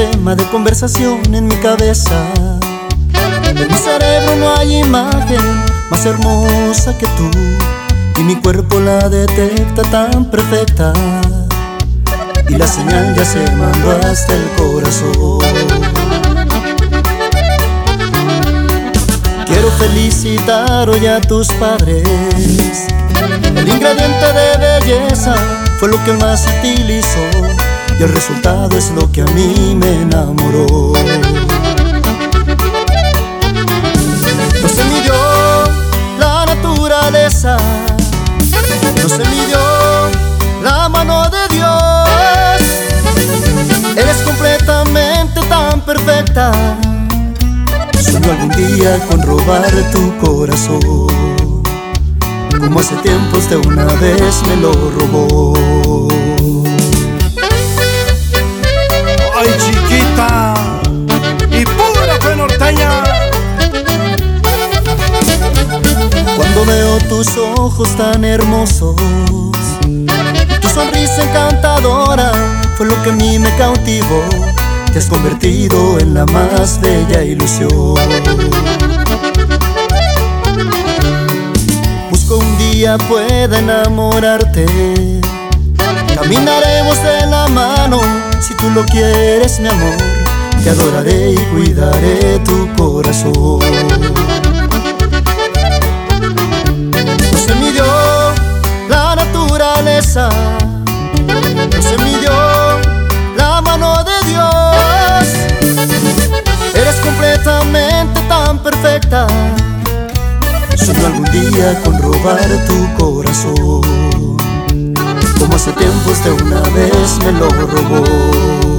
Tema de conversación en mi cabeza. En mi cerebro no hay imagen más hermosa que tú. Y mi cuerpo la detecta tan perfecta. Y la señal ya se mandó hasta el corazón. Quiero felicitar hoy a tus padres. El ingrediente de belleza fue lo que más utilizó y el resultado es lo que a mí me enamoró. No se midió la naturaleza, no se midió la mano de Dios. Eres completamente tan perfecta. Sueño algún día con robar tu corazón, como hace tiempos de una vez me lo robó. Tus ojos tan hermosos, tu sonrisa encantadora fue lo que a mí me cautivó. Te has convertido en la más bella ilusión. Busco un día pueda enamorarte. Caminaremos de la mano si tú lo quieres, mi amor. Te adoraré y cuidaré tu corazón. Sueño algún día con robar tu corazón, como hace tiempos de una vez me lo robó.